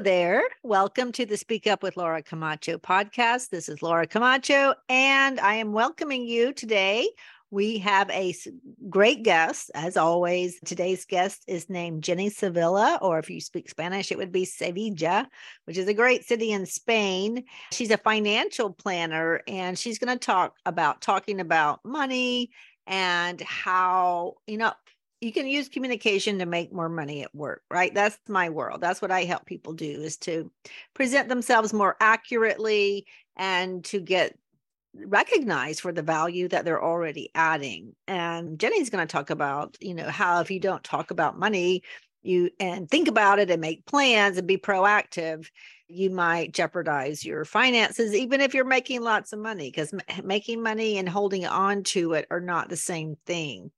There. Welcome to the Speak Up with Laura Camacho podcast. This is Laura Camacho, and I am welcoming you today. We have a great guest, as always. Today's guest is named Jenne Sevilla, or if you speak Spanish, it would be Sevilla, which is a great city in Spain. She's a financial planner, and she's going to talk about talking about money and how, you know, you can use communication to make more money at work right? That's my world. That's what i help people do is to present themselves more accurately and to get recognized for the value that they're already adding. And Jenne's going to talk about you know how if you don't talk about money you and think about it and make plans and be proactive you might jeopardize your finances even if you're making lots of money because m- making money and holding on to it are not the same thing.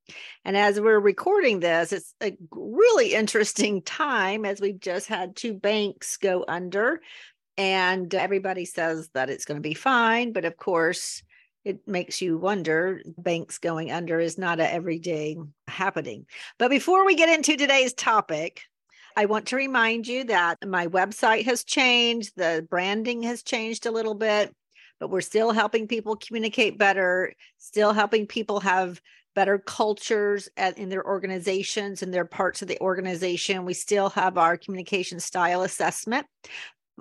And as we're recording this it's a really interesting time as we've just had two banks go under and everybody says that it's going to be fine but of course it makes you wonder banks going under is not a everyday happening. But before we get into today's topic I want to remind you that my website has changed, the branding has changed a little bit, but we're still helping people communicate better, still helping people have better cultures at, in their organizations and their parts of the organization. We still have our communication style assessment.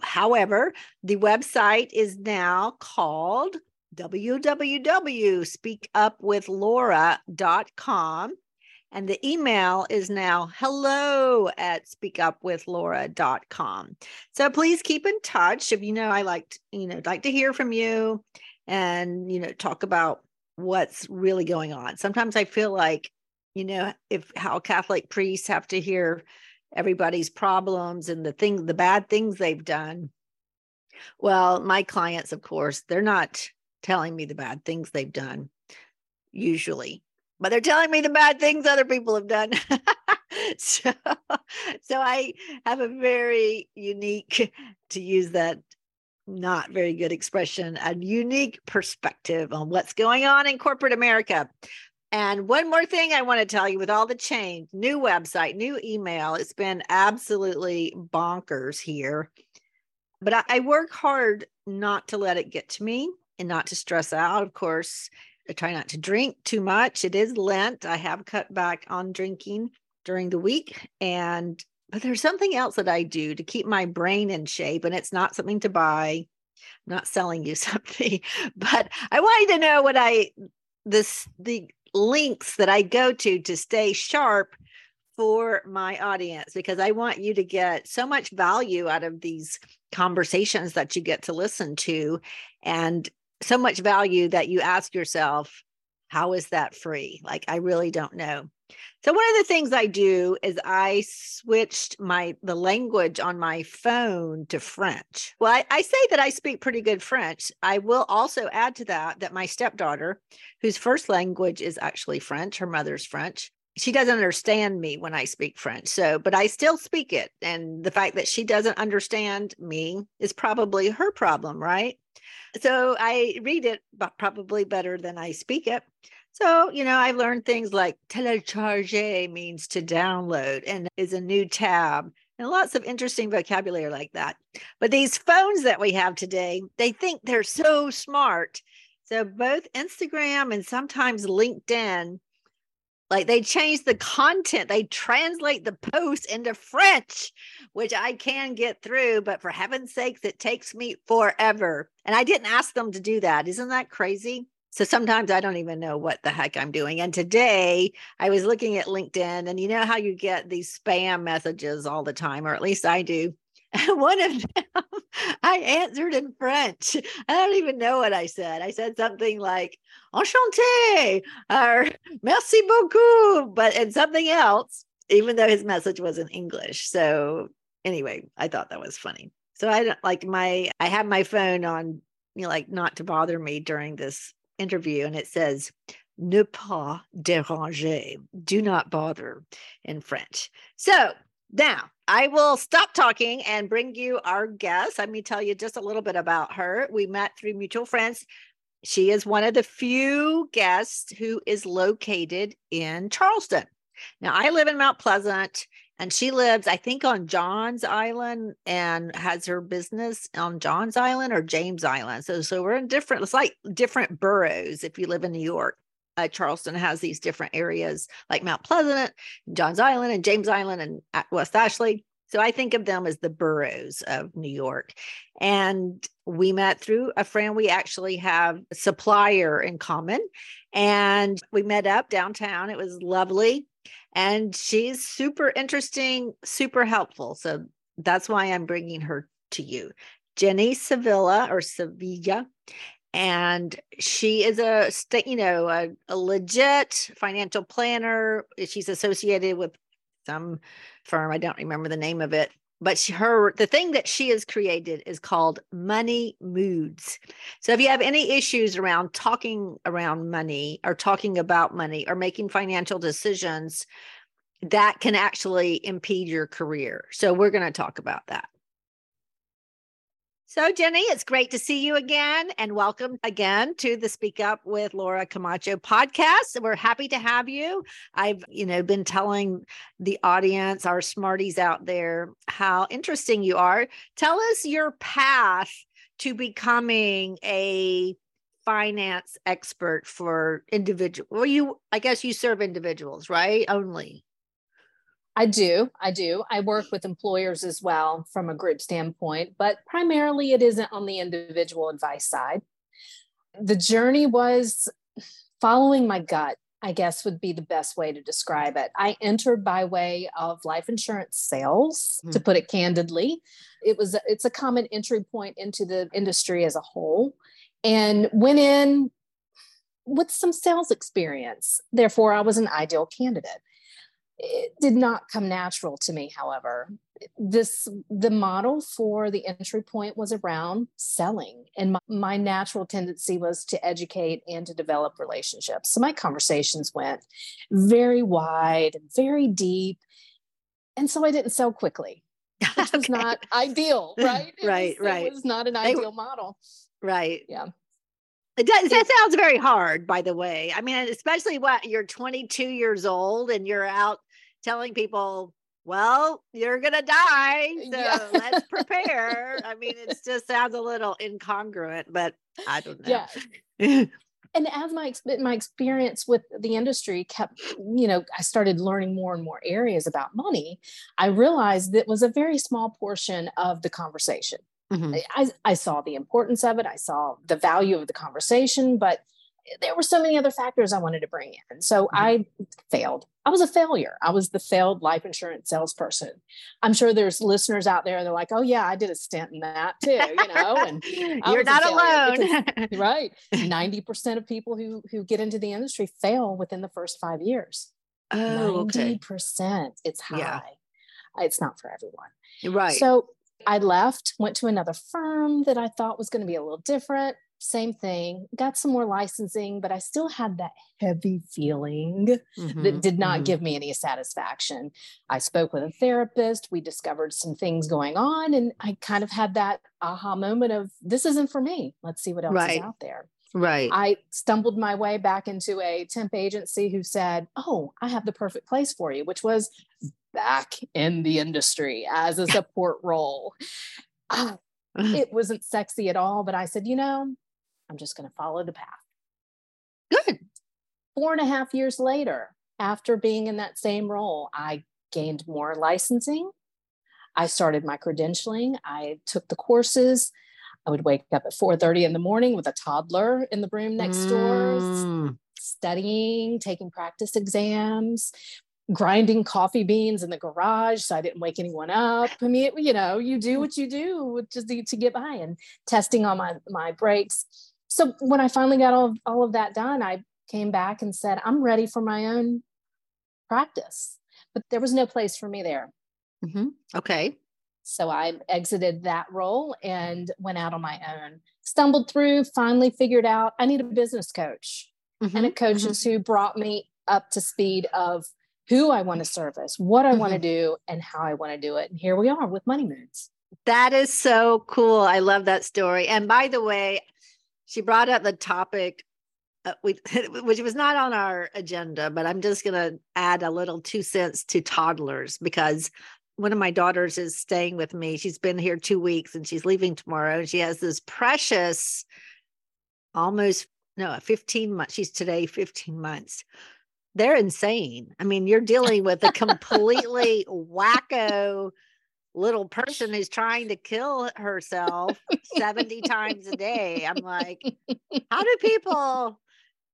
However, the website is now called www.speakupwithlaura.com. And the email is now hello at speakupwithlaura.com. So please keep in touch. If you know, I like, you know, like to hear from you and, you know, talk about what's really going on. Sometimes I feel like, you know, if how Catholic priests have to hear everybody's problems and the thing, the bad things they've done. Well, my clients, of course, they're not telling me the bad things they've done usually but they're telling me the bad things other people have done. so, so I have a very unique, to use that not very good expression, a unique perspective on what's going on in corporate America. And one more thing I want to tell you with all the change, new website, new email, it's been absolutely bonkers here. But I, I work hard not to let it get to me and not to stress out. Of course, I try not to drink too much. It is Lent. I have cut back on drinking during the week. And, but there's something else that I do to keep my brain in shape, and it's not something to buy. I'm not selling you something, but I want you to know what I, this, the links that I go to to stay sharp for my audience because I want you to get so much value out of these conversations that you get to listen to. And so much value that you ask yourself, how is that free? Like, I really don't know. So one of the things I do is I switched my the language on my phone to French. Well, I, I, say that I speak pretty good French. I will also add to that that my stepdaughter, whose first language is actually French, her mother's French, she doesn't understand me when I speak French. So, but I still speak it. And the fact that she doesn't understand me is probably her problem, right? So I read it but probably better than I speak it. So, you know, I've learned things like telecharger means to download and is a new tab and lots of interesting vocabulary like that. But these phones that we have today, they think they're so smart. So both Instagram and sometimes LinkedIn like they change the content, they translate the post into French, which I can get through, but for heaven's sakes, it takes me forever. And I didn't ask them to do that. Isn't that crazy? So sometimes I don't even know what the heck I'm doing. And today I was looking at LinkedIn, and you know how you get these spam messages all the time, or at least I do. One of them I answered in French. I don't even know what I said. I said something like enchanté or merci beaucoup, but and something else, even though his message was in English. So anyway, I thought that was funny. So I don't like my I have my phone on, you know, like not to bother me during this interview, and it says ne pas déranger, do not bother in French. So now, I will stop talking and bring you our guest. Let me tell you just a little bit about her. We met through mutual friends. She is one of the few guests who is located in Charleston. Now, I live in Mount Pleasant, and she lives, I think, on John's Island and has her business on John's Island or James Island. So, so we're in different. It's like different boroughs if you live in New York. Uh, Charleston has these different areas like Mount Pleasant, John's Island, and James Island, and West Ashley. So I think of them as the boroughs of New York. And we met through a friend. We actually have a supplier in common. And we met up downtown. It was lovely. And she's super interesting, super helpful. So that's why I'm bringing her to you. Jenne Sevilla or Sevilla. And she is a you know, a, a legit financial planner. She's associated with some firm. I don't remember the name of it, but she, her the thing that she has created is called money moods. So if you have any issues around talking around money or talking about money or making financial decisions, that can actually impede your career. So we're going to talk about that. So, Jenne, it's great to see you again and welcome again to the Speak Up with Laura Camacho podcast. We're happy to have you. I've, you know, been telling the audience, our smarties out there, how interesting you are. Tell us your path to becoming a finance expert for individual. Well, you, I guess you serve individuals, right? Only. I do. I do. I work with employers as well from a group standpoint, but primarily it isn't on the individual advice side. The journey was following my gut, I guess would be the best way to describe it. I entered by way of life insurance sales, mm. to put it candidly. It was it's a common entry point into the industry as a whole and went in with some sales experience. Therefore, I was an ideal candidate it did not come natural to me however. This the model for the entry point was around selling and my, my, natural tendency was to educate and to develop relationships. So my conversations went very wide and very deep and so i didn't sell quickly which was not ideal right? It right was, right. it was not an ideal model. Right. Yeah. It does, that sounds very hard, by the way. I mean, especially what you're 22 years old and you're out telling people, well, you're going to die. So yeah. let's prepare. I mean, it just sounds a little incongruent, but I don't know. Yeah. and as my my experience with the industry kept you know i started learning more and more areas about money i realized that was a very small portion of the conversation mm-hmm. I, I saw the importance of it i saw the value of the conversation but there were so many other factors I wanted to bring in. So mm-hmm. I failed. I was a failure. I was the failed life insurance salesperson. I'm sure there's listeners out there. They're like, "Oh yeah, I did a stint in that too," you know. And you're not alone, because, right? Ninety percent of people who who get into the industry fail within the first five years. Oh, ninety percent. It's high. Yeah. It's not for everyone. Right. So I left, went to another firm that I thought was going to be a little different same thing got some more licensing but i still had that heavy feeling mm-hmm, that did not mm-hmm. give me any satisfaction. I spoke with a therapist we discovered some things going on and i kind of had that aha moment of this isn't for me. Let's see what else right. is out there. Right. I stumbled my way back into a temp agency who said oh i have the perfect place for you which was back in the industry as a support role. Ah, it wasn't sexy at all but i said you know I'm just going to follow the path. Good. Four and a half years later, after being in that same role, I gained more licensing. I started my credentialing. I took the courses. I would wake up at 4:30 in the morning with a toddler in the room next mm. door, studying, taking practice exams, grinding coffee beans in the garage so I didn't wake anyone up. I mean, you know, you do what you do just to get by and testing on my my brakes so when I finally got all, all of that done, I came back and said, I'm ready for my own practice. But there was no place for me there. Mm-hmm. Okay. So I exited that role and went out on my own. Stumbled through, finally figured out I need a business coach mm-hmm. and a coach mm-hmm. who brought me up to speed of who I want to service, what I want to mm-hmm. do, and how I want to do it. And here we are with Money Moods. That is so cool. I love that story. And by the way, she brought up the topic uh, we, which was not on our agenda, but I'm just going to add a little two cents to toddlers because one of my daughters is staying with me. She's been here two weeks and she's leaving tomorrow. And she has this precious, almost no, 15 months. She's today 15 months. They're insane. I mean, you're dealing with a completely wacko little person who's trying to kill herself 70 times a day. I'm like, how do people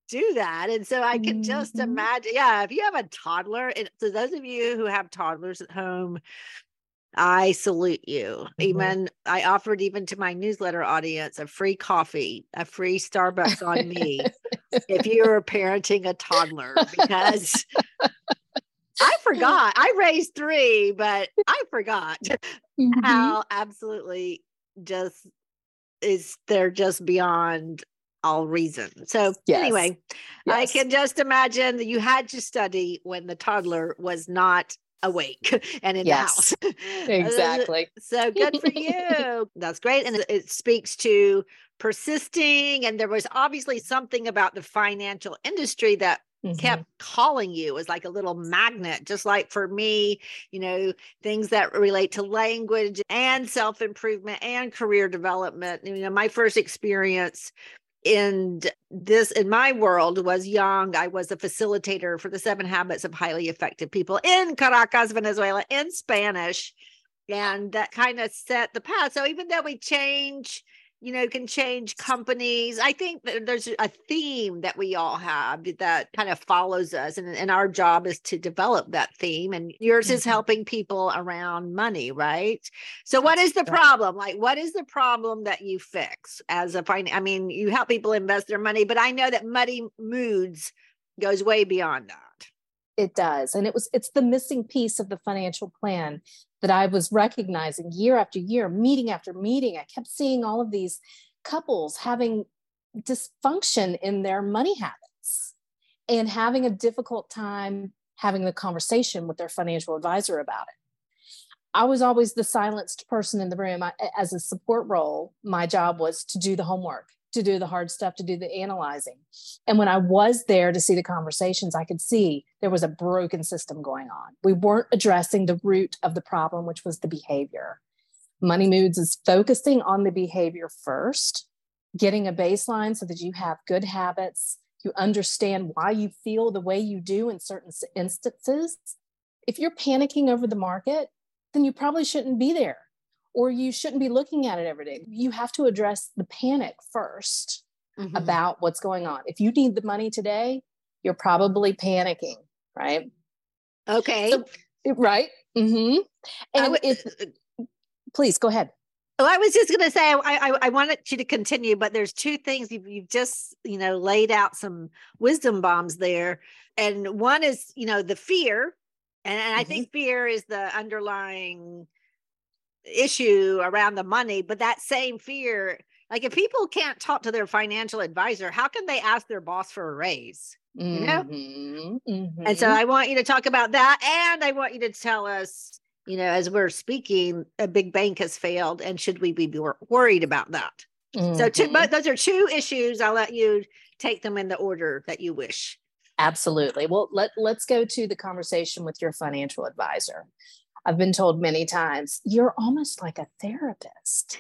do that? And so I can just mm-hmm. imagine, yeah, if you have a toddler, and so those of you who have toddlers at home, I salute you. Mm-hmm. Even I offered even to my newsletter audience a free coffee, a free Starbucks on me if you are parenting a toddler because I forgot. I raised three, but I forgot mm-hmm. how absolutely just is they're just beyond all reason. So yes. anyway, yes. I can just imagine that you had to study when the toddler was not awake and in yes, the house. exactly. so good for you. That's great. And it speaks to persisting. And there was obviously something about the financial industry that Mm-hmm. kept calling you as like a little magnet just like for me you know things that relate to language and self-improvement and career development. You know my first experience in this in my world was young. I was a facilitator for the seven habits of highly effective people in caracas venezuela in spanish and that kind of set the path. So even though we change you know can change companies. I think there's a theme that we all have that kind of follows us and, and our job is to develop that theme and yours mm-hmm. is helping people around money right? So what is the problem? Like what is the problem that you fix as a fin- i mean you help people invest their money but i know that money moods goes way beyond that it does and it was it's the missing piece of the financial plan that I was recognizing year after year, meeting after meeting. I kept seeing all of these couples having dysfunction in their money habits and having a difficult time having the conversation with their financial advisor about it. I was always the silenced person in the room. I, as a support role, my job was to do the homework, to do the hard stuff, to do the analyzing. And when I was there to see the conversations, I could see there was a broken system going on. We weren't addressing the root of the problem, which was the behavior. Money Moods is focusing on the behavior first, getting a baseline so that you have good habits, you understand why you feel the way you do in certain instances. If you're panicking over the market, then you probably shouldn't be there or you shouldn't be looking at it every day. You have to address the panic 1st mm-hmm. about what's going on. If you need the money today, you're probably panicking, right? Okay. So, right. Mm-hmm. And if, please go ahead. Oh, I was just going to say, I, I, I wanted you to continue, but there's two things you've, you've just, you know, laid out some wisdom bombs there. And one is, you know, the fear. And, and I mm-hmm. think fear is the underlying issue around the money, but that same fear, like if people can't talk to their financial advisor, how can they ask their boss for a raise? You know? Mm-hmm, mm-hmm. And so mm-hmm. I want you to talk about that. And I want you to tell us, you know, as we're speaking, a big bank has failed. And should we be worried about that? Mm-hmm. So, two, but those are two issues. I'll let you take them in the order that you wish. Absolutely. Well, let, let's go to the conversation with your financial advisor. I've been told many times, you're almost like a therapist.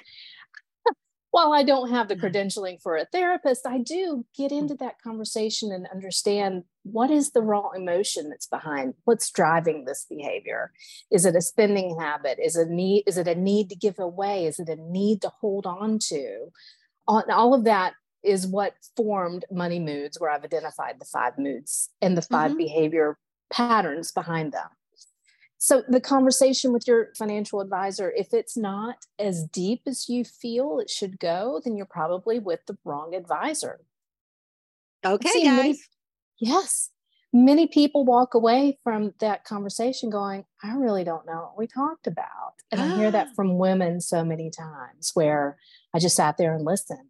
While I don't have the mm. credentialing for a therapist, I do get mm. into that conversation and understand what is the raw emotion that's behind what's driving this behavior. Is it a spending habit? Is it a need? Is it a need to give away? Is it a need to hold on to? All, all of that is what formed money moods, where I've identified the five moods and the 5 mm-hmm. behavior patterns behind them. So, the conversation with your financial advisor, if it's not as deep as you feel it should go, then you're probably with the wrong advisor. Okay, guys. Many, yes. Many people walk away from that conversation going, I really don't know what we talked about. And I hear that ah. from women so many times where I just sat there and listened.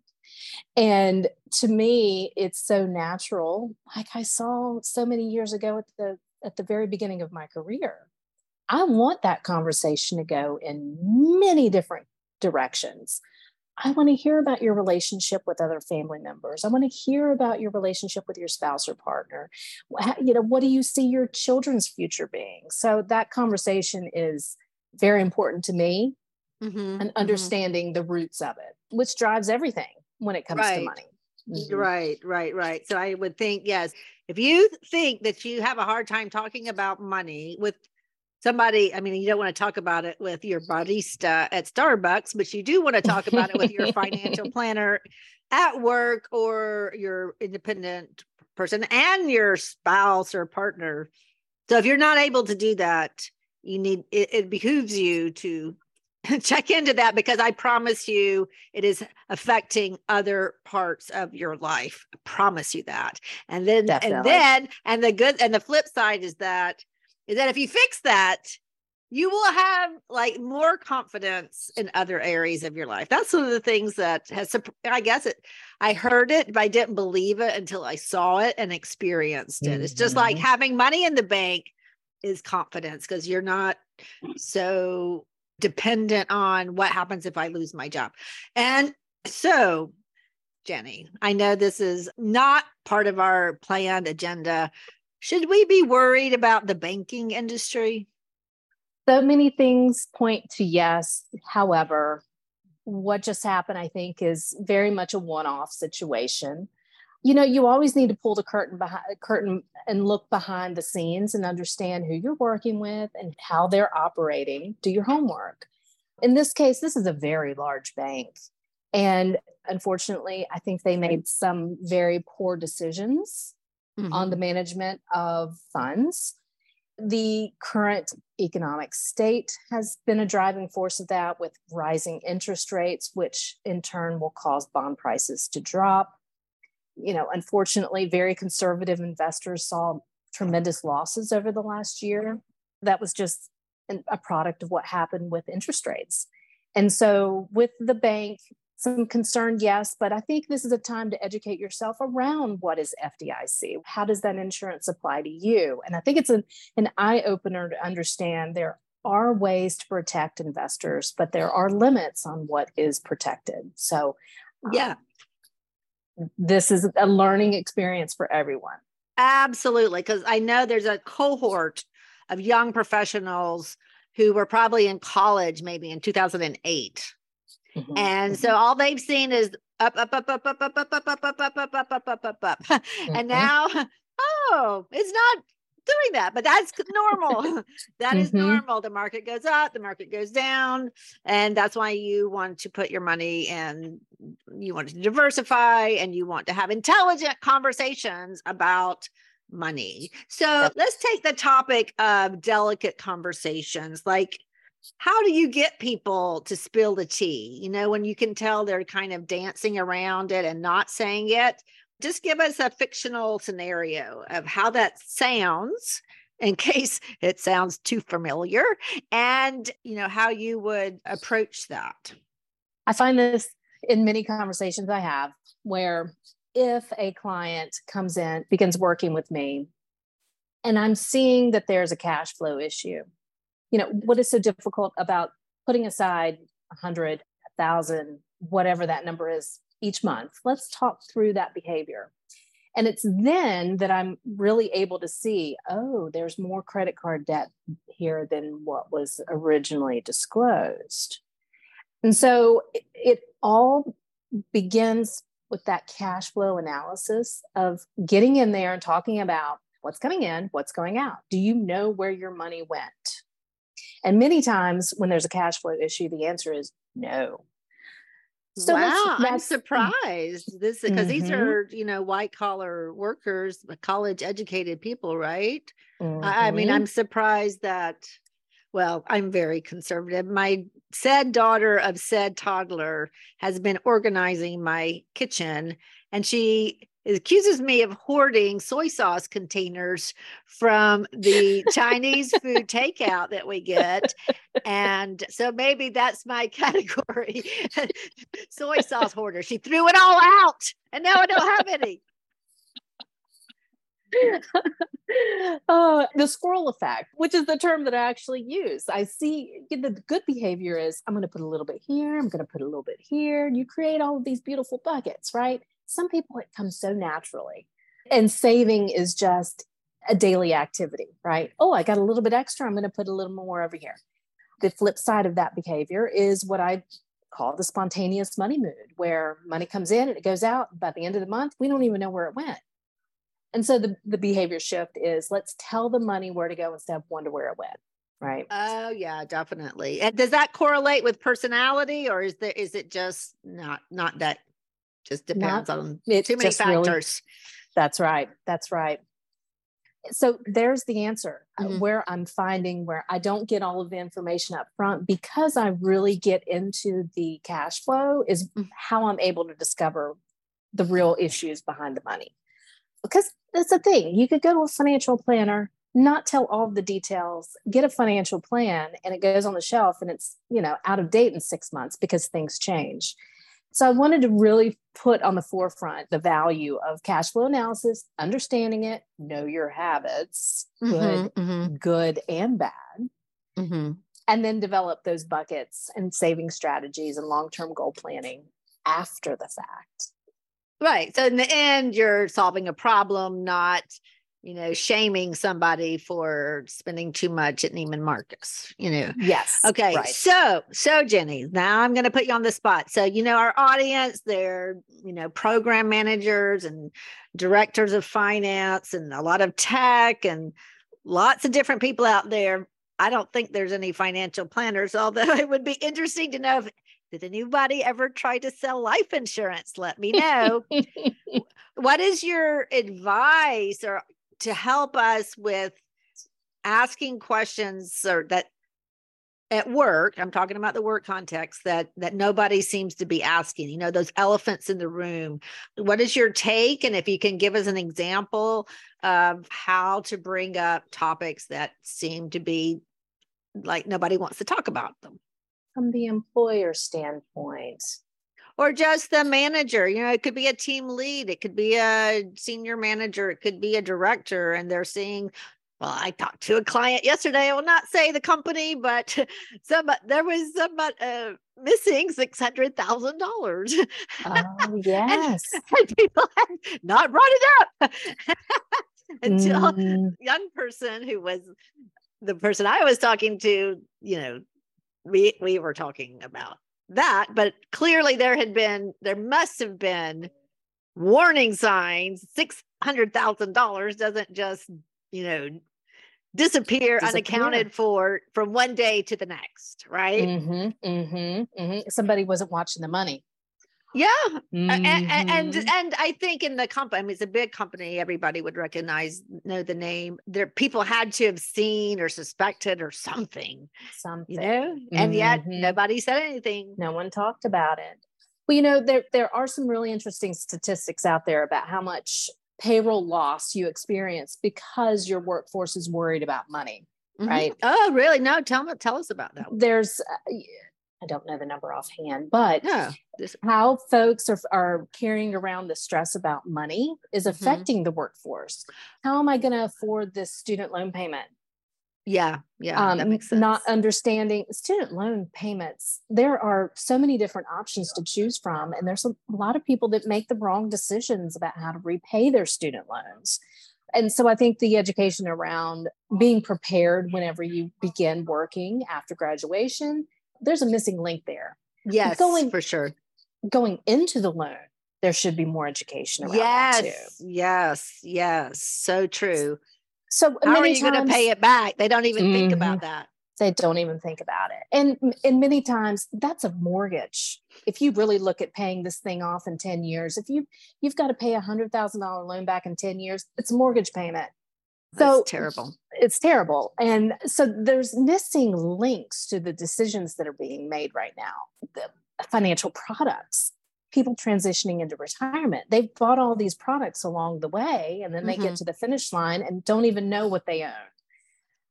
And to me, it's so natural. Like I saw so many years ago at the at the very beginning of my career I want that conversation to go in many different directions. I want to hear about your relationship with other family members. I want to hear about your relationship with your spouse or partner. You know, what do you see your children's future being? So that conversation is very important to me mm-hmm, and mm-hmm. understanding mm-hmm. the roots of it, which drives everything when it comes right. to money. Mm-hmm. Right, right, right. So I would think, yes, if you think that you have a hard time talking about money with somebody i mean you don't want to talk about it with your barista at starbucks but you do want to talk about it with your financial planner at work or your independent person and your spouse or partner. So if you're not able to do that you need it, it behooves you to check into that because i promise you it is affecting other parts of your life. I promise you that. And then Definitely. and then and the good and the flip side is that is that if you fix that, you will have like more confidence in other areas of your life. That's one of the things that has, I guess it, I heard it, but I didn't believe it until I saw it and experienced it. It's just like mm-hmm. having money in the bank is confidence because you're not so dependent on what happens if I lose my job. And so, Jenne, I know this is not part of our planned agenda, should we be worried about the banking industry? So many things point to yes. However, what just happened, I think, is very much a one off situation. You know, you always need to pull the curtain behind curtain and look behind the scenes and understand who you're working with and how they're operating. Do your homework. In this case, this is a very large bank. And unfortunately, I think they made some very poor decisions mm-hmm. on the management of funds. The current economic state has been a driving force of that with rising interest rates, which in turn will cause bond prices to drop. You know, unfortunately, very conservative investors saw tremendous losses over the last year. That was just a product of what happened with interest rates. And so, with the bank some concern, yes, but I think this is a time to educate yourself around what is FDIC. How does that insurance apply to you? And I think it's an, an eye opener to understand there are ways to protect investors, but there are limits on what is protected. So, yeah, um, this is a learning experience for everyone. Absolutely. Because I know there's a cohort of young professionals who were probably in college maybe in 2008 Mm-hmm. And so all they've seen is up, up, up, up, up, up, up, up, up, up, up, up, up, up, up, up, up. And now, oh, it's not doing that, but that's normal. that is normal. The market goes up, the market goes down. And that's why you want to put your money and you want to diversify and you want to have intelligent conversations about money. So let's take the topic of delicate conversations. Like how do you get people to spill the tea? You know, when you can tell they're kind of dancing around it and not saying it. Just give us a fictional scenario of how that sounds in case it sounds too familiar and, you know, how you would approach that. I find this in many conversations I have where if a client comes in, begins working with me, and I'm seeing that there's a cash flow issue you know what is so difficult about putting aside hundred thousand whatever that number is each month? Let's talk through that behavior. And it's then that i'm really able to see oh there's more credit card debt here than what was originally disclosed. And so it, it all begins with that cash flow analysis of getting in there and talking about what's coming in what's going out. Do you know where your money went and many times when there's a cash flow issue, the answer is no. So wow, that's, that's, I'm surprised. This because mm-hmm. these are you know white collar workers, college educated people, right? Mm-hmm. I, I mean, mm-hmm. I'm surprised that. Well, I'm very conservative. My said daughter of said toddler has been organizing my kitchen, and she it accuses me of hoarding soy sauce containers from the Chinese food takeout that we get. And so maybe that's my category soy sauce hoarder. She threw it all out and now I don't have any. uh, the squirrel effect, which is the term that I actually use. I see you know, the good behavior is I'm going to put a little bit here, I'm going to put a little bit here, and you create all of these beautiful buckets, right? Some people it comes so naturally. And saving is just a daily activity, right? Oh, I got a little bit extra, I'm going to put a little more over here. The flip side of that behavior is what I call the spontaneous money mood, where money comes in and it goes out. By the end of the month, we don't even know where it went and so the, the behavior shift is let's tell the money where to go instead of wonder where it went. Right. Oh yeah, definitely. And does that correlate with personality or is there is it just not not that just depends not, on too many factors? Really, that's right. That's right. So there's the answer uh, mm-hmm. where I'm finding where I don't get all of the information up front because I really get into the cash flow is mm-hmm. how I'm able to discover the real issues behind the money because that's the thing. You could go to a financial planner, not tell all the details, get a financial plan, and it goes on the shelf and it's, you know, out of date in six months because things change. So I wanted to really put on the forefront the value of cash flow analysis, understanding it, know your habits, good, mm-hmm, mm-hmm. good and bad. Mm-hmm. And then develop those buckets and saving strategies and long term goal planning after the fact. Right. So in the end, you're solving a problem, not, you know, shaming somebody for spending too much at Neiman Marcus, you know. Yes. Okay. Right. So, so Jenne, now I'm going to put you on the spot. So, you know, our audience, they're, you know, program managers and directors of finance and a lot of tech and lots of different people out there. I don't think there's any financial planners, although it would be interesting to know if did anybody ever try to sell life insurance? Let me know. what is your advice or to help us with asking questions or that at work i'm talking about the work context that that nobody seems to be asking you know those elephants in the room. What is your take? And if you can give us an example of how to bring up topics that seem to be like nobody wants to talk about them. From the employer standpoint or just the manager you know it could be a team lead it could be a senior manager it could be a director and they're seeing well i talked to a client yesterday i will not say the company but some there was some uh, missing six hundred thousand dollars oh yes and, and people had not brought it up until mm. young person who was the person i was talking to you know we we were talking about that but clearly there had been there must have been warning signs. $600000 doesn't just you know disappear, disappear, unaccounted for from one day to the next right? Mm-hmm, mm-hmm, mm-hmm. somebody wasn't watching the money yeah. Mm-hmm. And, and, and I think in the company, I mean, it's a big company. Everybody would recognize, know the name. There, people had to have seen or suspected or something, something, you know. And mm-hmm. yet nobody said anything. No one talked about it. Well, you know, there there are some really interesting statistics out there about how much payroll loss you experience because your workforce is worried about money. Mm-hmm. Right. Oh, really? No, tell me, tell us about that. There's, uh, I don't know the number offhand, but this- how folks are, are carrying around the stress about money is mm-hmm. affecting mm-hmm. the workforce. How am I going to afford this student loan payment? Yeah, yeah, um, that makes sense. Not understanding student loan payments. There are so many different options to choose from, and there's a lot of people that make the wrong decisions about how to repay their student loans. And so I think the education around being prepared whenever you begin working after graduation there's a missing link there. Yes, going, for sure. Going into the loan, there should be more education around yes, that too. Yes, yes, so true. So how are you going to pay it back? They don't even mm-hmm, think about that. They don't even think about it. And and many times that's a mortgage. If you really look at paying this thing off in 10 years, if you you've got to pay a hundred thousand dollar loan back in 10 years, it's a mortgage payment. That's so terrible. It's terrible. And so there's missing links to the decisions that are being made right now. The financial products, people transitioning into retirement, they've bought all these products along the way and then they mm-hmm. get to the finish line and don't even know what they own.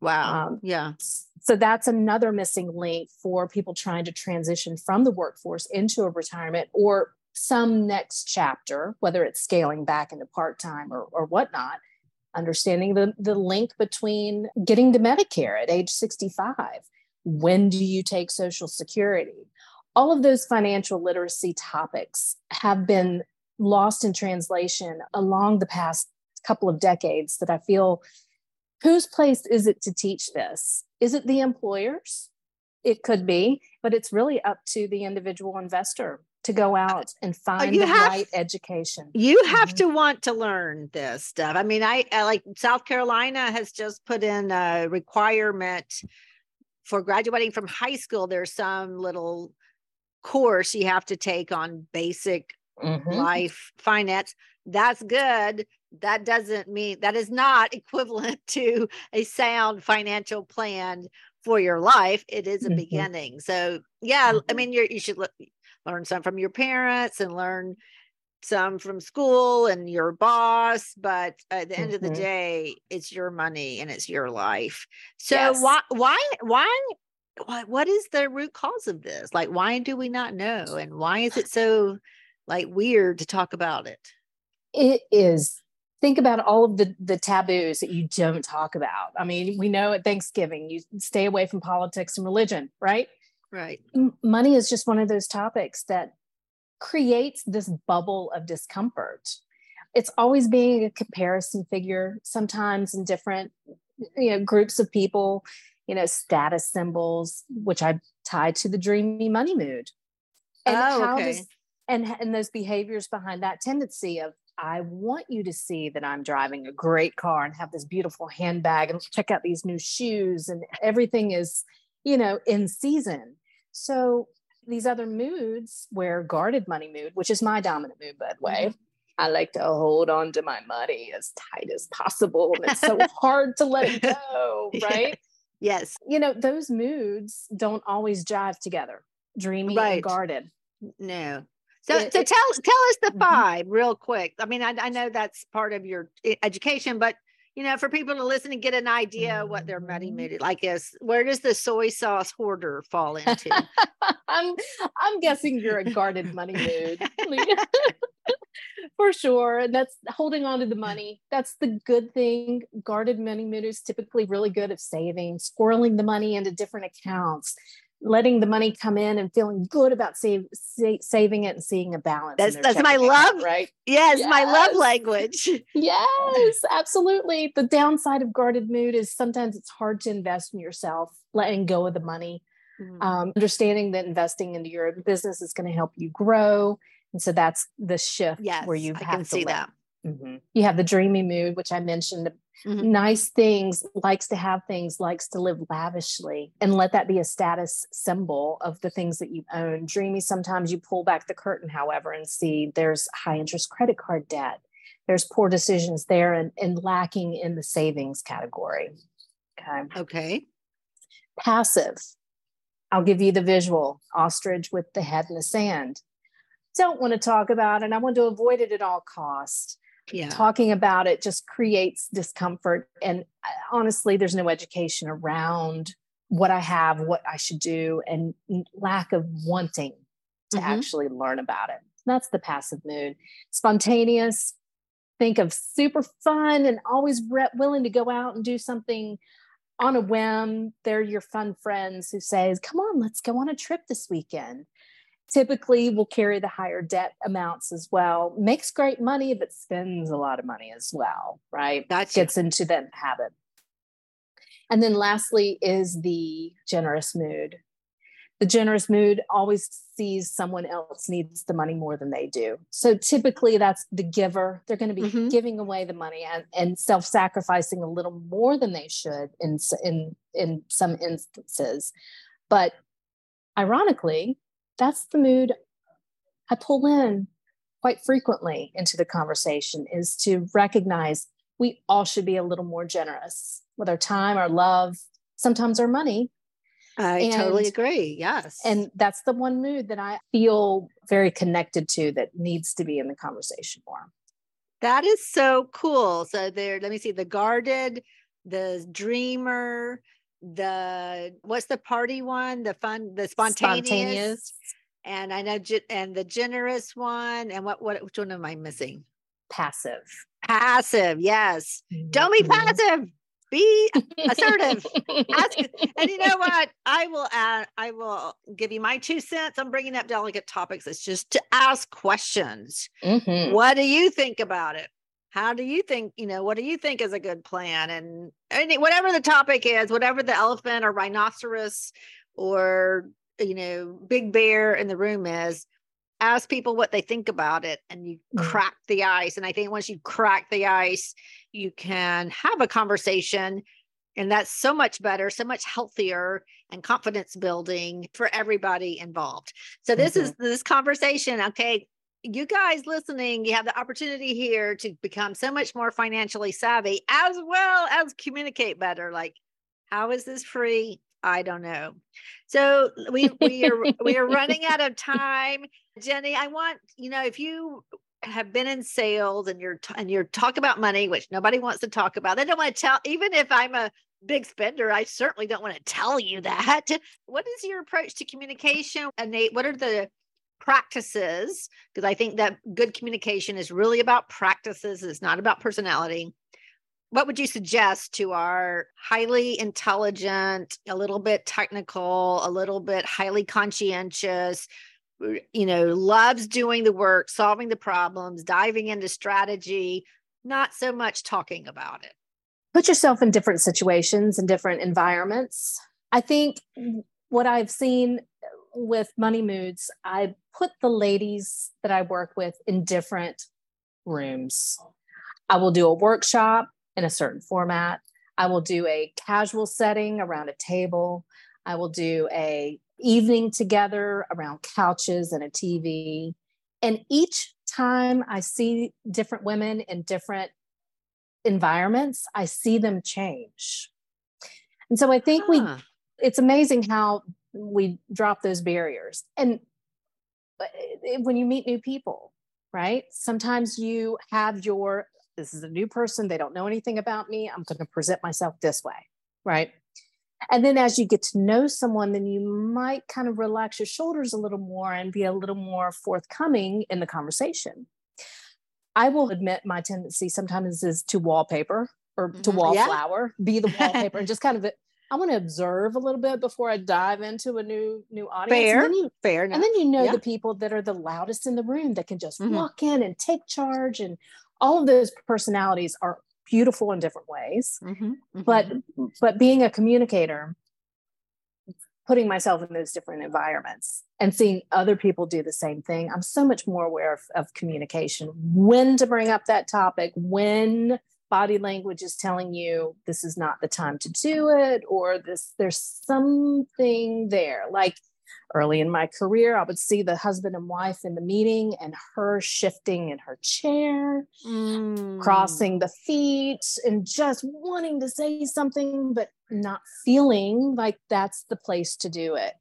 Wow. Um, yeah. So that's another missing link for people trying to transition from the workforce into a retirement or some next chapter, whether it's scaling back into part time or, or whatnot understanding the, the link between getting to Medicare at age 65. When do you take Social Security? All of those financial literacy topics have been lost in translation along the past couple of decades that I feel whose place is it to teach this? Is it the employers? It could be, but it's really up to the individual investor to go out and find the have- right education. You have Mhm. to want to learn this stuff. I mean, I, I like South Carolina has just put in a requirement for graduating from high school. There's some little course you have to take on basic Mhm. life finance. That's good. That doesn't mean that is not equivalent to a sound financial plan for your life. It is a Mhm. beginning. So yeah, I Mhm. mean, you're, you should le- learn some from your parents and learn some from school and your boss. But at the end of the Mhm. day, it's your money and it's your life. So Yes. why, why, why? What is the root cause of this? Like, why do we not know? And why is it so like weird to talk about it? It is. Think about all of the the taboos that you don't talk about. I mean, we know at Thanksgiving you stay away from politics and religion, right? Right. Money is just one of those topics that creates this bubble of discomfort. It's always being a comparison figure, sometimes in different you know groups of people, you know, status symbols, which I tie to the dreamy money mood. And Oh, okay. does and and those behaviors behind that tendency of I want you to see that I'm driving a great car and have this beautiful handbag and check out these new shoes and everything is, you know, in season. So these other moods where guarded money mood, which is my dominant mood, by the way, I like to hold on to my money as tight as possible. And it's so hard to let it go, right? Yes. You know, those moods don't always jive together, dreamy Right. and guarded. No. So, It- so it- tell tell us the Mhm. five real quick. I mean, I, I know that's part of your education, but you know, for people to listen and get an idea what their money Mhm. mood like is, where does the soy sauce hoarder fall into? I'm I'm guessing you're a guarded money mood. For sure. And that's holding on to the money. That's the good thing. Guarded money mood is typically really good at saving, squirreling the money into different accounts, letting the money come in and feeling good about save, sa- saving it and seeing a balance. That's- that's my account, love. right? yes, my love language. Yes, absolutely. The downside of guarded mood is sometimes it's hard to invest in yourself, letting go of the money um, understanding that investing into your business is going to help you grow. And so that's the shift yes, where you I have can to see let- that. Mhm. You have the dreamy mood, which I mentioned. Mhm. Nice things, likes to have things, likes to live lavishly, and let that be a status symbol of the things that you own. Dreamy, sometimes you pull back the curtain, however, and see there's high interest credit card debt. There's poor decisions there and, and lacking in the savings category. Okay Okay. passive. I'll give you the visual ostrich with the head in the sand. Don't want to talk about it. I want to avoid it at all costs. Yeah. Talking about it just creates discomfort. And uh, honestly, there's no education around what I have, what I should do, and lack of wanting to Mhm. actually learn about it. That's the passive mood. Spontaneous, think of super fun and always re- willing to go out and do something on a whim. They're your fun friends who says, "Come on, let's go on a trip this weekend." Typically, will carry the higher debt amounts as well. Makes great money, but spends a lot of money as well. Right? Gotcha. Gets into that habit. And then lastly is the generous mood. The generous mood always sees someone else needs the money more than they do. So typically that's the giver. They're going to be Mhm. giving away the money and, and self-sacrificing a little more than they should in, in, in some instances. But ironically, that's the mood I pull in quite frequently into the conversation is to recognize we all should be a little more generous with our time, our love, sometimes our money. I totally agree. Yes. And that's the one mood that I feel very connected to that needs to be in the conversation more. That is so cool. So there, let me see the guarded, the dreamer, the what's the party one? The fun, the spontaneous, and I know and the generous one. And what what which one am I missing? passive. Passive, yes. Don't be Mhm. passive. Be assertive. Ask, and you know what? I will add, I will give you my two cents. I'm bringing up delicate topics. It's just to ask questions. Mhm. What do you think about it? How do you think, you know, what do you think is a good plan? And any, whatever the topic is, whatever the elephant or rhinoceros or, you know, big bear in the room is, ask people what they think about it and you Mm. crack the ice. And I think once you crack the ice, you can have a conversation and that's so much better so much healthier and confidence building for everybody involved so this is this conversation okay you guys listening you have the opportunity here to become so much more financially savvy as well as communicate better like how is this free? I don't know. So we we are we are running out of time. Jenne i want you know if you have been in sales and you're and you're talk about money which nobody wants to talk about they don't want to tell even if i'm a big spender i certainly don't want to tell you that. What is your approach to communication? And Nate, what are the practices because i think that good communication is really about practices it's not about personality what would you suggest to our highly intelligent a little bit technical a little bit highly conscientious uh, you know, loves doing the work, solving the problems, diving into strategy, not so much talking about it. Put yourself in different situations and different environments. I think what I've seen with Money Moods, I put the ladies that I work with in different rooms. I will do a workshop in a certain format. I will do a casual setting around a table. I will do a evening together around couches and a TV. And each time I see different women in different environments, I see them change. And so I think we ah. it's amazing how we drop those barriers. And uh, when you meet new people, right? Sometimes you have your this is a new person, they don't know anything about me. I'm going to present myself this way, right? And then as you get to know someone, then you might kind of relax your shoulders a little more and be a little more forthcoming in the conversation. I will admit my tendency sometimes is to wallpaper or to Mhm. Yeah. wallflower, be the wallpaper, and just kind of I want to observe a little bit before I dive into a new new audience. Fair. And then you Fair enough. and then you know Yeah. the people that are the loudest in the room that can just Mhm. walk in and take charge and all of those personalities are beautiful in different ways Mhm, but mhm. but being a communicator putting myself in those different environments and seeing other people do the same thing i'm so much more aware of, of communication when to bring up that topic when body language is telling you this is not the time to do it or this there's something there like early in my career i would see the husband and wife in the meeting and her shifting in her chair Mm. crossing the feet and just wanting to say something but not feeling like that's the place to do it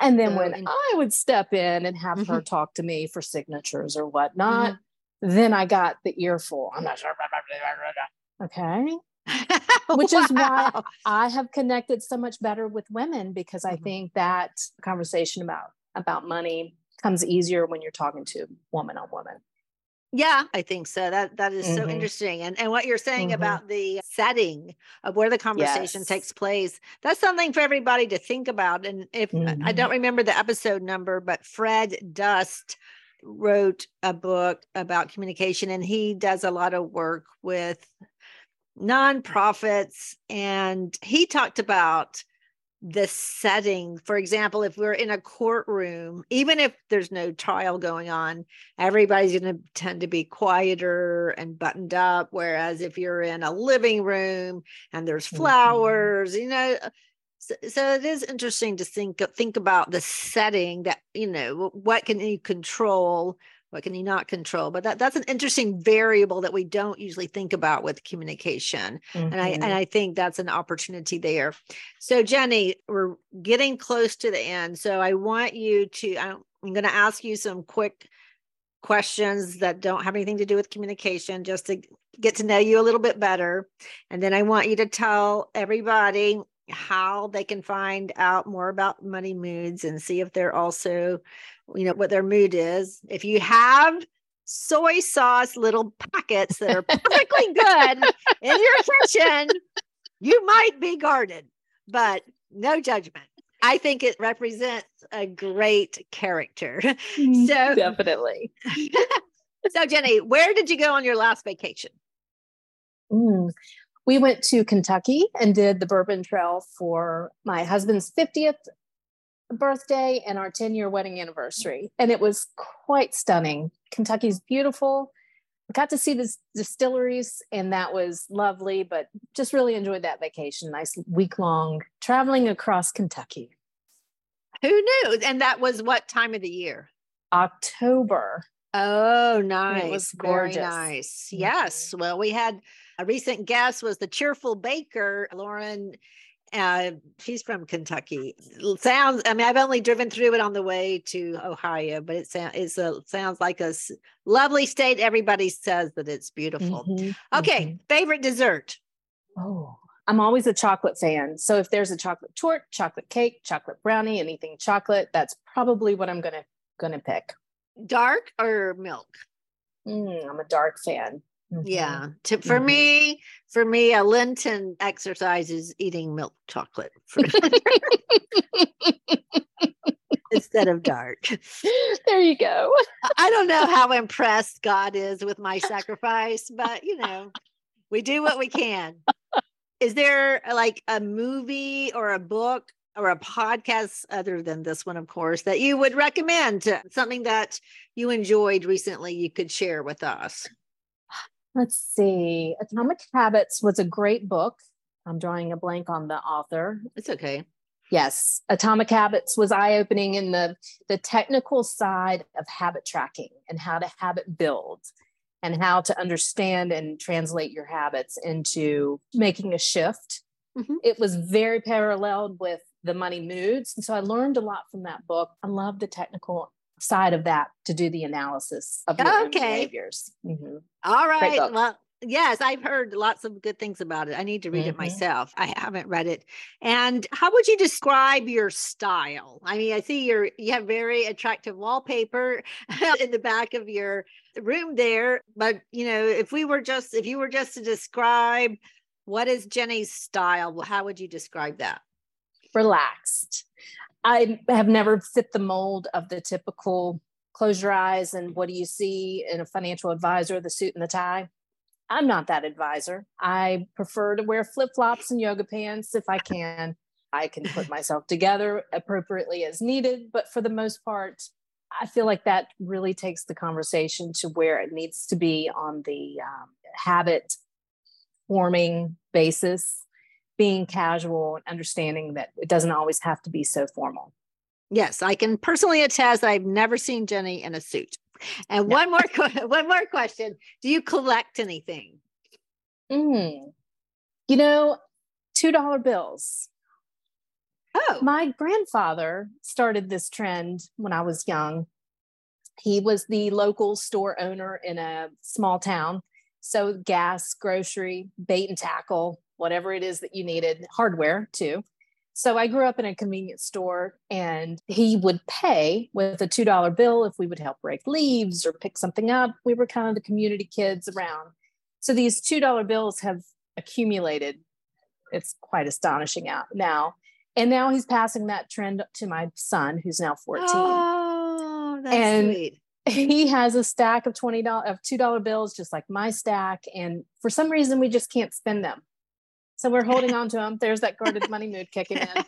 and then when in- i would step in and have her Mhm. talk to me for signatures or whatnot then i got the earful i'm not sure okay which is why i have connected so much better with women because i Mhm. think that conversation about about money comes easier when you're talking to woman on woman Yeah, I think so. That that is so Mhm. interesting. And and what you're saying Mhm. about the setting of where the conversation Yes. takes place, that's something for everybody to think about. And if I Mhm. don't remember the episode number, but Fred Dust wrote a book about communication and he does a lot of work with nonprofits. And he talked about the setting. For example if we're in a courtroom even if there's no trial going on everybody's going to tend to be quieter and buttoned up. Whereas if you're in a living room and there's Mhm. flowers you know so, so it is interesting to think think about the setting that you know what can you control what can you not control but that that's an interesting variable that we don't usually think about with communication and I and Mhm. I think that's an opportunity there. So Jenne, we're getting close to the end. So I want you to I'm, I'm going to ask you some quick questions that don't have anything to do with communication just to get to know you a little bit better. And then I want you to tell everybody how they can find out more about money moods and see if they're also you know what their mood is. If you have soy sauce little packets that are perfectly good in your kitchen, you might be guarded, but no judgment. I think it represents a great character. Mm, So, Definitely. so Jenne, where did you go on your last vacation? Mm. We went to Kentucky and did the Bourbon Trail for my husband's 50th birthday and our 10 year wedding anniversary. And it was quite stunning. Kentucky's beautiful. I got to see the distilleries, and that was lovely, but just really enjoyed that vacation. Nice week long traveling across Kentucky. Who knew? And that was what time of the year? October. Oh, nice. It was Very gorgeous. nice. Mm-hmm. Yes. Well, we had a recent guest was the cheerful baker, Lauren. Uh, she's from Kentucky. Sounds. I mean, I've only driven through it on the way to Ohio, but it sounds it's a sounds like a lovely state. Everybody says that it's beautiful. Mhm, Okay, mhm. favorite dessert. Oh, I'm always a chocolate fan. So if there's a chocolate torte, chocolate cake, chocolate brownie, anything chocolate, that's probably what I'm gonna gonna pick. Dark or milk? Mm, I'm a dark fan. Mhm. Yeah. To, for Mhm. me, for me, a Lenten exercise is eating milk chocolate for, instead of dark. there you go. I- don't know how impressed God is with my sacrifice, but you know, we do what we can. Is there like a movie or a book or a podcast other than this one, of course, that you would recommend? Something that you enjoyed recently you could share with us? Let's see. Atomic Habits was a great book. I'm drawing a blank on the author. It's okay. Yes, Atomic Habits was eye-opening in the the technical side of habit tracking and how to habit build and how to understand and translate your habits into making a shift. Mhm. It was very paralleled with the money moods. And so I learned a lot from that book. I love the technical side of that to do the analysis of your Okay. behaviors. Mhm. All right. Well, yes, I've heard lots of good things about it. I need to read it Mhm. myself. I haven't read it. And how would you describe your style? I mean, I see you're you have very attractive wallpaper in the back of your room there, but you know, if we were just if you were just to describe what is Jenne's style, how would you describe that? relaxed. I have never fit the mold of the typical close your eyes and what do you see in a financial advisor, the suit and the tie. I'm not that advisor. I prefer to wear flip flops and yoga pants if I can. I can put myself together appropriately as needed, but for the most part, I feel like that really takes the conversation to where it needs to be on the um, habit forming basis being casual and understanding that it doesn't always have to be so formal. Yes, I can personally attest I've never seen Jenne in a suit. And No. one more one more question. Do you collect anything? Mm. You know, $2 bills. Oh, My grandfather started this trend when I was young. He was the local store owner in a small town. So, gas, grocery, bait and tackle, whatever it is that you needed, hardware too. So, I grew up in a convenience store and he would pay with a $2 bill if we would help rake leaves or pick something up. We were kind of the community kids around. So, these $2 bills have accumulated. It's quite astonishing out now. And now he's passing that trend to my son, who's now 14 Oh, that's And- sweet. he has a stack of twenty dollars of two dollar bills, just like my stack, and for some reason we just can't spend them. So we're holding on to them. There's that guarded money mood kicking in.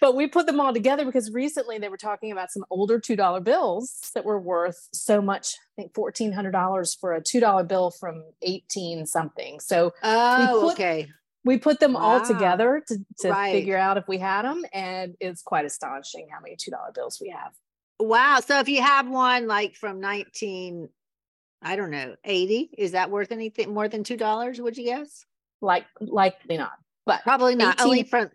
But we put them all together because recently they were talking about some older two dollar bills that were worth so much. I think fourteen hundred dollars for a two dollar bill from eighteen something. So Oh, put- okay. we put them all together to, to Right. figure out if we had them, and it's quite astonishing how many two dollar bills we have. Wow. So if you have one like from 19, I don't know, 80, is that worth anything more than $2? Would you guess? Like likely not, but Probably not. Only from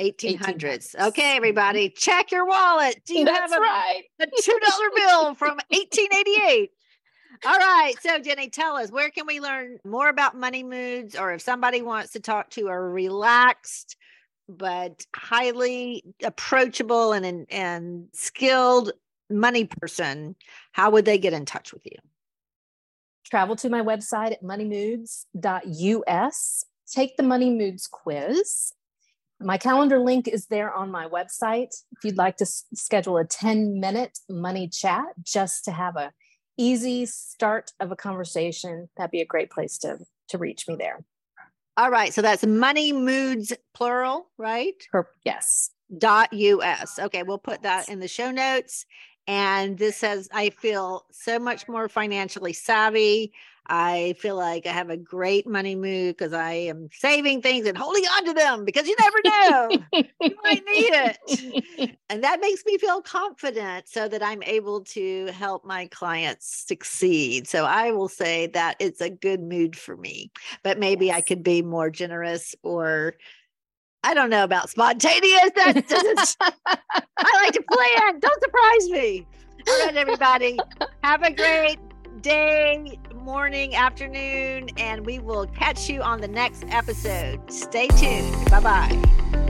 1800s. 1800s. Okay, mm-hmm. everybody, check your wallet. Do you that's have a, right. a $2 bill from 1888? All right. So, Jenne, tell us where can we learn more about money moods, or if somebody wants to talk to a relaxed but highly approachable and, and skilled money person, how would they get in touch with you? Travel to my website at moneymoods.us, take the Money Moods quiz. My calendar link is there on my website. If you'd like to s- schedule a 10 minute money chat just to have a easy start of a conversation, that'd be a great place to, to reach me there. All right. So that's money moods plural, right? Yes. Dot US. Okay. We'll put that in the show notes. And this says, I feel so much more financially savvy. I feel like I have a great money mood because I am saving things and holding on to them because you never know. you might need it. And that makes me feel confident so that I'm able to help my clients succeed. So I will say that it's a good mood for me, but maybe I could be more generous or I don't know about spontaneous. That doesn't, I like to plan. Don't surprise me. All right, everybody. Have a great day, morning, afternoon, and we will catch you on the next episode. Stay tuned. Bye bye.